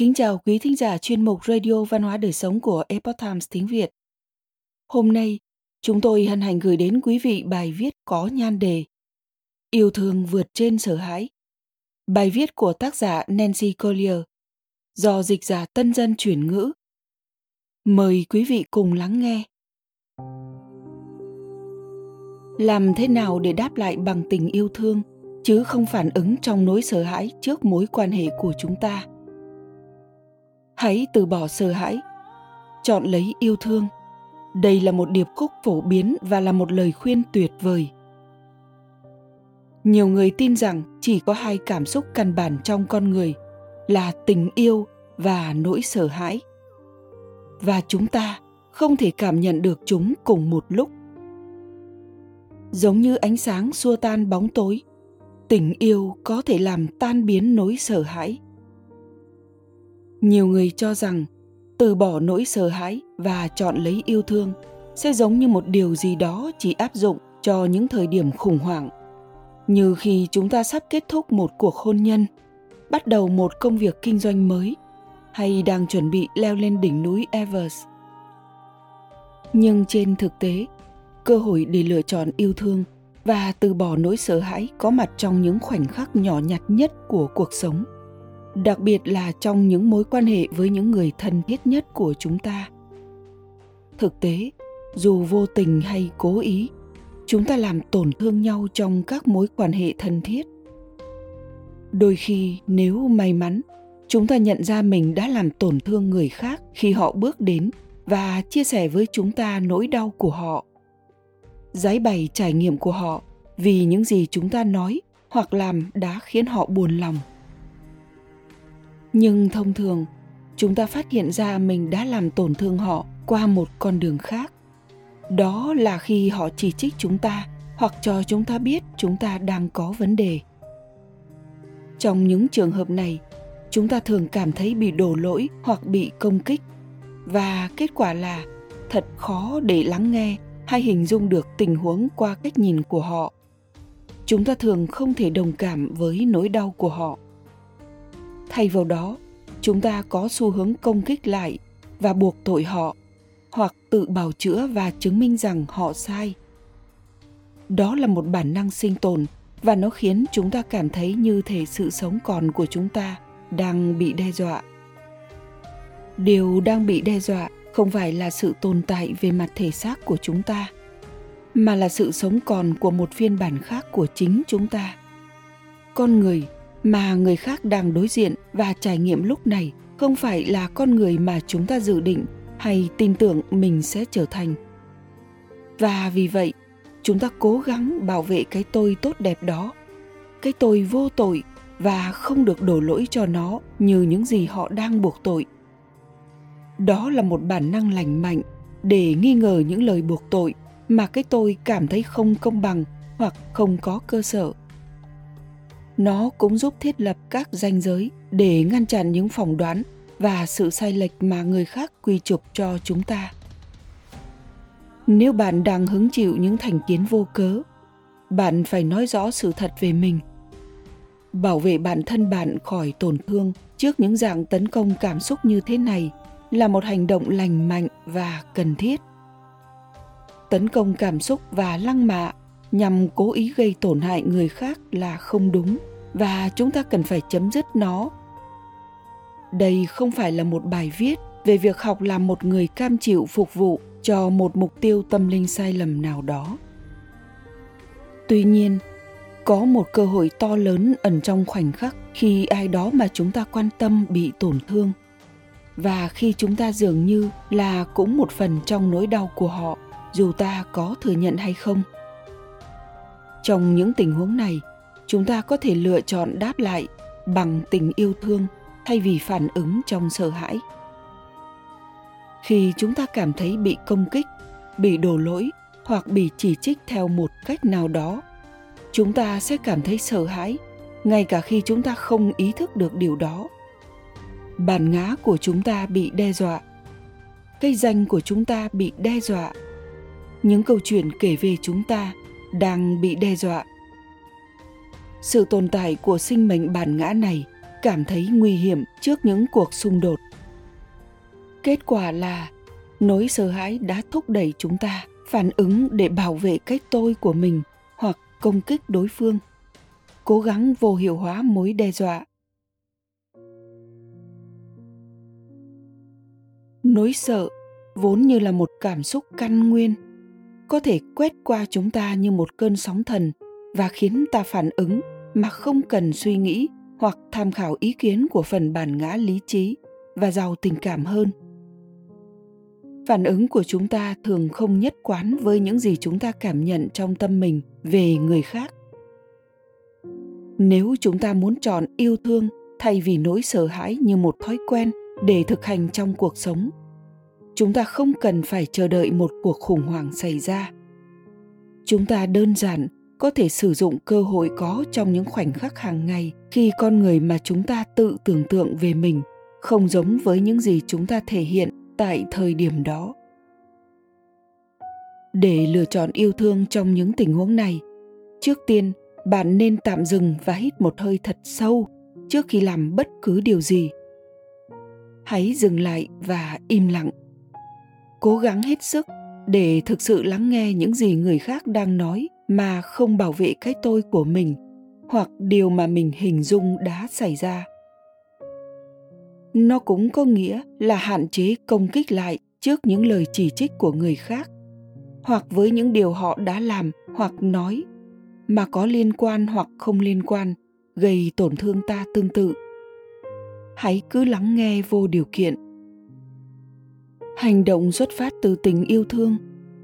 Kính chào quý thính giả chuyên mục Radio Văn hóa Đời Sống của Epoch Times tiếng Việt. Hôm nay, chúng tôi hân hạnh gửi đến quý vị bài viết có nhan đề Yêu thương vượt trên sợ hãi. Bài viết của tác giả Nancy Collier do dịch giả tân dân chuyển ngữ. Mời quý vị cùng lắng nghe. Làm thế nào để đáp lại bằng tình yêu thương, chứ không phản ứng trong nỗi sợ hãi trước mối quan hệ của chúng ta? Hãy từ bỏ sợ hãi. Chọn lấy yêu thương. Đây là một điệp khúc phổ biến và là một lời khuyên tuyệt vời. Nhiều người tin rằng chỉ có hai cảm xúc căn bản trong con người là tình yêu và nỗi sợ hãi. Và chúng ta không thể cảm nhận được chúng cùng một lúc. Giống như ánh sáng xua tan bóng tối, tình yêu có thể làm tan biến nỗi sợ hãi nhiều người cho rằng, từ bỏ nỗi sợ hãi và chọn lấy yêu thương sẽ giống như một điều gì đó chỉ áp dụng cho những thời điểm khủng hoảng. Như khi chúng ta sắp kết thúc một cuộc hôn nhân, bắt đầu một công việc kinh doanh mới, hay đang chuẩn bị leo lên đỉnh núi everest. Nhưng trên thực tế, cơ hội để lựa chọn yêu thương và từ bỏ nỗi sợ hãi có mặt trong những khoảnh khắc nhỏ nhặt nhất của cuộc sống đặc biệt là trong những mối quan hệ với những người thân thiết nhất của chúng ta. Thực tế, dù vô tình hay cố ý, chúng ta làm tổn thương nhau trong các mối quan hệ thân thiết. Đôi khi, nếu may mắn, chúng ta nhận ra mình đã làm tổn thương người khác khi họ bước đến và chia sẻ với chúng ta nỗi đau của họ. Giải bày trải nghiệm của họ vì những gì chúng ta nói hoặc làm đã khiến họ buồn lòng nhưng thông thường, chúng ta phát hiện ra mình đã làm tổn thương họ qua một con đường khác. Đó là khi họ chỉ trích chúng ta hoặc cho chúng ta biết chúng ta đang có vấn đề. Trong những trường hợp này, chúng ta thường cảm thấy bị đổ lỗi hoặc bị công kích. Và kết quả là thật khó để lắng nghe hay hình dung được tình huống qua cách nhìn của họ. Chúng ta thường không thể đồng cảm với nỗi đau của họ thay vào đó, chúng ta có xu hướng công kích lại và buộc tội họ, hoặc tự bào chữa và chứng minh rằng họ sai. Đó là một bản năng sinh tồn và nó khiến chúng ta cảm thấy như thể sự sống còn của chúng ta đang bị đe dọa. Điều đang bị đe dọa không phải là sự tồn tại về mặt thể xác của chúng ta, mà là sự sống còn của một phiên bản khác của chính chúng ta. Con người mà người khác đang đối diện và trải nghiệm lúc này không phải là con người mà chúng ta dự định hay tin tưởng mình sẽ trở thành. Và vì vậy, chúng ta cố gắng bảo vệ cái tôi tốt đẹp đó, cái tôi vô tội và không được đổ lỗi cho nó như những gì họ đang buộc tội. Đó là một bản năng lành mạnh để nghi ngờ những lời buộc tội mà cái tôi cảm thấy không công bằng hoặc không có cơ sở nó cũng giúp thiết lập các ranh giới để ngăn chặn những phỏng đoán và sự sai lệch mà người khác quy chụp cho chúng ta. Nếu bạn đang hứng chịu những thành kiến vô cớ, bạn phải nói rõ sự thật về mình. Bảo vệ bản thân bạn khỏi tổn thương trước những dạng tấn công cảm xúc như thế này là một hành động lành mạnh và cần thiết. Tấn công cảm xúc và lăng mạ nhằm cố ý gây tổn hại người khác là không đúng và chúng ta cần phải chấm dứt nó. Đây không phải là một bài viết về việc học làm một người cam chịu phục vụ cho một mục tiêu tâm linh sai lầm nào đó. Tuy nhiên, có một cơ hội to lớn ẩn trong khoảnh khắc khi ai đó mà chúng ta quan tâm bị tổn thương. Và khi chúng ta dường như là cũng một phần trong nỗi đau của họ, dù ta có thừa nhận hay không. Trong những tình huống này chúng ta có thể lựa chọn đáp lại bằng tình yêu thương thay vì phản ứng trong sợ hãi. Khi chúng ta cảm thấy bị công kích, bị đổ lỗi hoặc bị chỉ trích theo một cách nào đó, chúng ta sẽ cảm thấy sợ hãi, ngay cả khi chúng ta không ý thức được điều đó. Bản ngã của chúng ta bị đe dọa cây danh của chúng ta bị đe dọa. Những câu chuyện kể về chúng ta đang bị đe dọa sự tồn tại của sinh mệnh bản ngã này cảm thấy nguy hiểm trước những cuộc xung đột. Kết quả là, nỗi sợ hãi đã thúc đẩy chúng ta phản ứng để bảo vệ cái tôi của mình hoặc công kích đối phương. Cố gắng vô hiệu hóa mối đe dọa. Nỗi sợ vốn như là một cảm xúc căn nguyên, có thể quét qua chúng ta như một cơn sóng thần và khiến ta phản ứng mà không cần suy nghĩ hoặc tham khảo ý kiến của phần bản ngã lý trí và giàu tình cảm hơn. Phản ứng của chúng ta thường không nhất quán với những gì chúng ta cảm nhận trong tâm mình về người khác. Nếu chúng ta muốn chọn yêu thương thay vì nỗi sợ hãi như một thói quen để thực hành trong cuộc sống, chúng ta không cần phải chờ đợi một cuộc khủng hoảng xảy ra. Chúng ta đơn giản có thể sử dụng cơ hội có trong những khoảnh khắc hàng ngày khi con người mà chúng ta tự tưởng tượng về mình không giống với những gì chúng ta thể hiện tại thời điểm đó. Để lựa chọn yêu thương trong những tình huống này, trước tiên, bạn nên tạm dừng và hít một hơi thật sâu trước khi làm bất cứ điều gì. Hãy dừng lại và im lặng. Cố gắng hết sức để thực sự lắng nghe những gì người khác đang nói mà không bảo vệ cái tôi của mình hoặc điều mà mình hình dung đã xảy ra. Nó cũng có nghĩa là hạn chế công kích lại trước những lời chỉ trích của người khác hoặc với những điều họ đã làm hoặc nói mà có liên quan hoặc không liên quan, gây tổn thương ta tương tự. Hãy cứ lắng nghe vô điều kiện. Hành động xuất phát từ tình yêu thương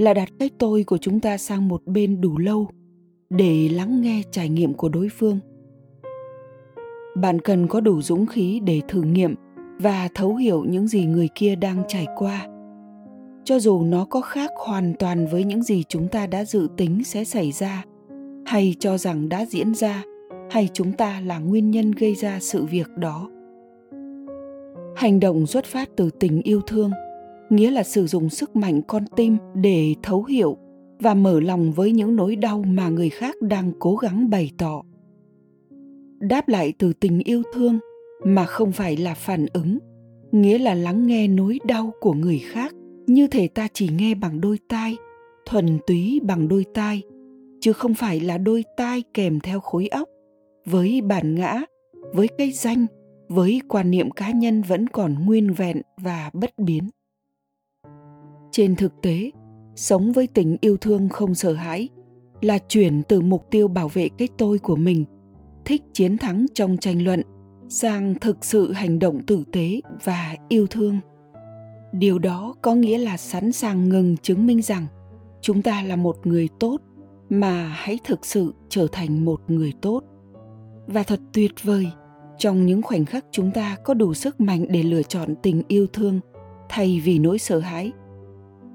là đặt cái tôi của chúng ta sang một bên đủ lâu để lắng nghe trải nghiệm của đối phương. Bạn cần có đủ dũng khí để thử nghiệm và thấu hiểu những gì người kia đang trải qua. Cho dù nó có khác hoàn toàn với những gì chúng ta đã dự tính sẽ xảy ra, hay cho rằng đã diễn ra, hay chúng ta là nguyên nhân gây ra sự việc đó. Hành động xuất phát từ tình yêu thương nghĩa là sử dụng sức mạnh con tim để thấu hiểu và mở lòng với những nỗi đau mà người khác đang cố gắng bày tỏ. Đáp lại từ tình yêu thương mà không phải là phản ứng, nghĩa là lắng nghe nỗi đau của người khác. Như thể ta chỉ nghe bằng đôi tai, thuần túy bằng đôi tai, chứ không phải là đôi tai kèm theo khối óc, với bản ngã, với cây danh, với quan niệm cá nhân vẫn còn nguyên vẹn và bất biến trên thực tế, sống với tình yêu thương không sợ hãi là chuyển từ mục tiêu bảo vệ cái tôi của mình, thích chiến thắng trong tranh luận, sang thực sự hành động tử tế và yêu thương. Điều đó có nghĩa là sẵn sàng ngừng chứng minh rằng chúng ta là một người tốt mà hãy thực sự trở thành một người tốt. Và thật tuyệt vời, trong những khoảnh khắc chúng ta có đủ sức mạnh để lựa chọn tình yêu thương thay vì nỗi sợ hãi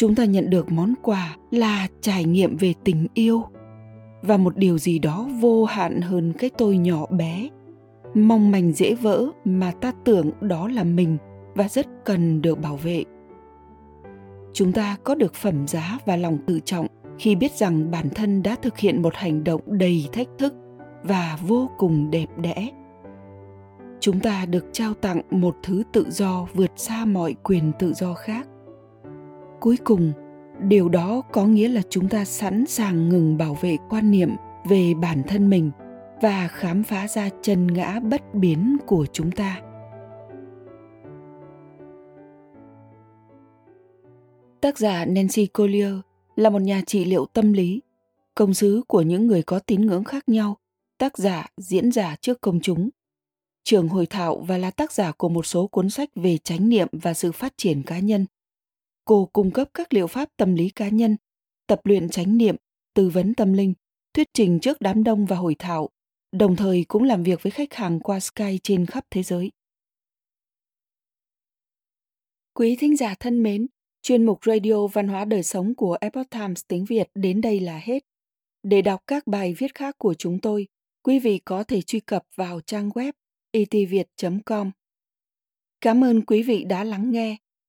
chúng ta nhận được món quà là trải nghiệm về tình yêu. Và một điều gì đó vô hạn hơn cái tôi nhỏ bé. Mong manh dễ vỡ mà ta tưởng đó là mình và rất cần được bảo vệ. Chúng ta có được phẩm giá và lòng tự trọng khi biết rằng bản thân đã thực hiện một hành động đầy thách thức và vô cùng đẹp đẽ. Chúng ta được trao tặng một thứ tự do vượt xa mọi quyền tự do khác cuối cùng, điều đó có nghĩa là chúng ta sẵn sàng ngừng bảo vệ quan niệm về bản thân mình và khám phá ra chân ngã bất biến của chúng ta. Tác giả nancy collier là một nhà trị liệu tâm lý, công sứ của những người có tín ngưỡng khác nhau, tác giả, diễn giả trước công chúng. Trường hội thảo và là tác giả của một số cuốn sách về chánh niệm và sự phát triển cá nhân cô cung cấp các liệu pháp tâm lý cá nhân, tập luyện chánh niệm, tư vấn tâm linh, thuyết trình trước đám đông và hội thảo, đồng thời cũng làm việc với khách hàng qua skype trên khắp thế giới. Quý thính giả thân mến, chuyên mục radio văn hóa đời sống của epoch times tiếng việt đến đây là hết. Để đọc các bài viết khác của chúng tôi, quý vị có thể truy cập vào trang web e itviet com. Cảm ơn quý vị đã lắng nghe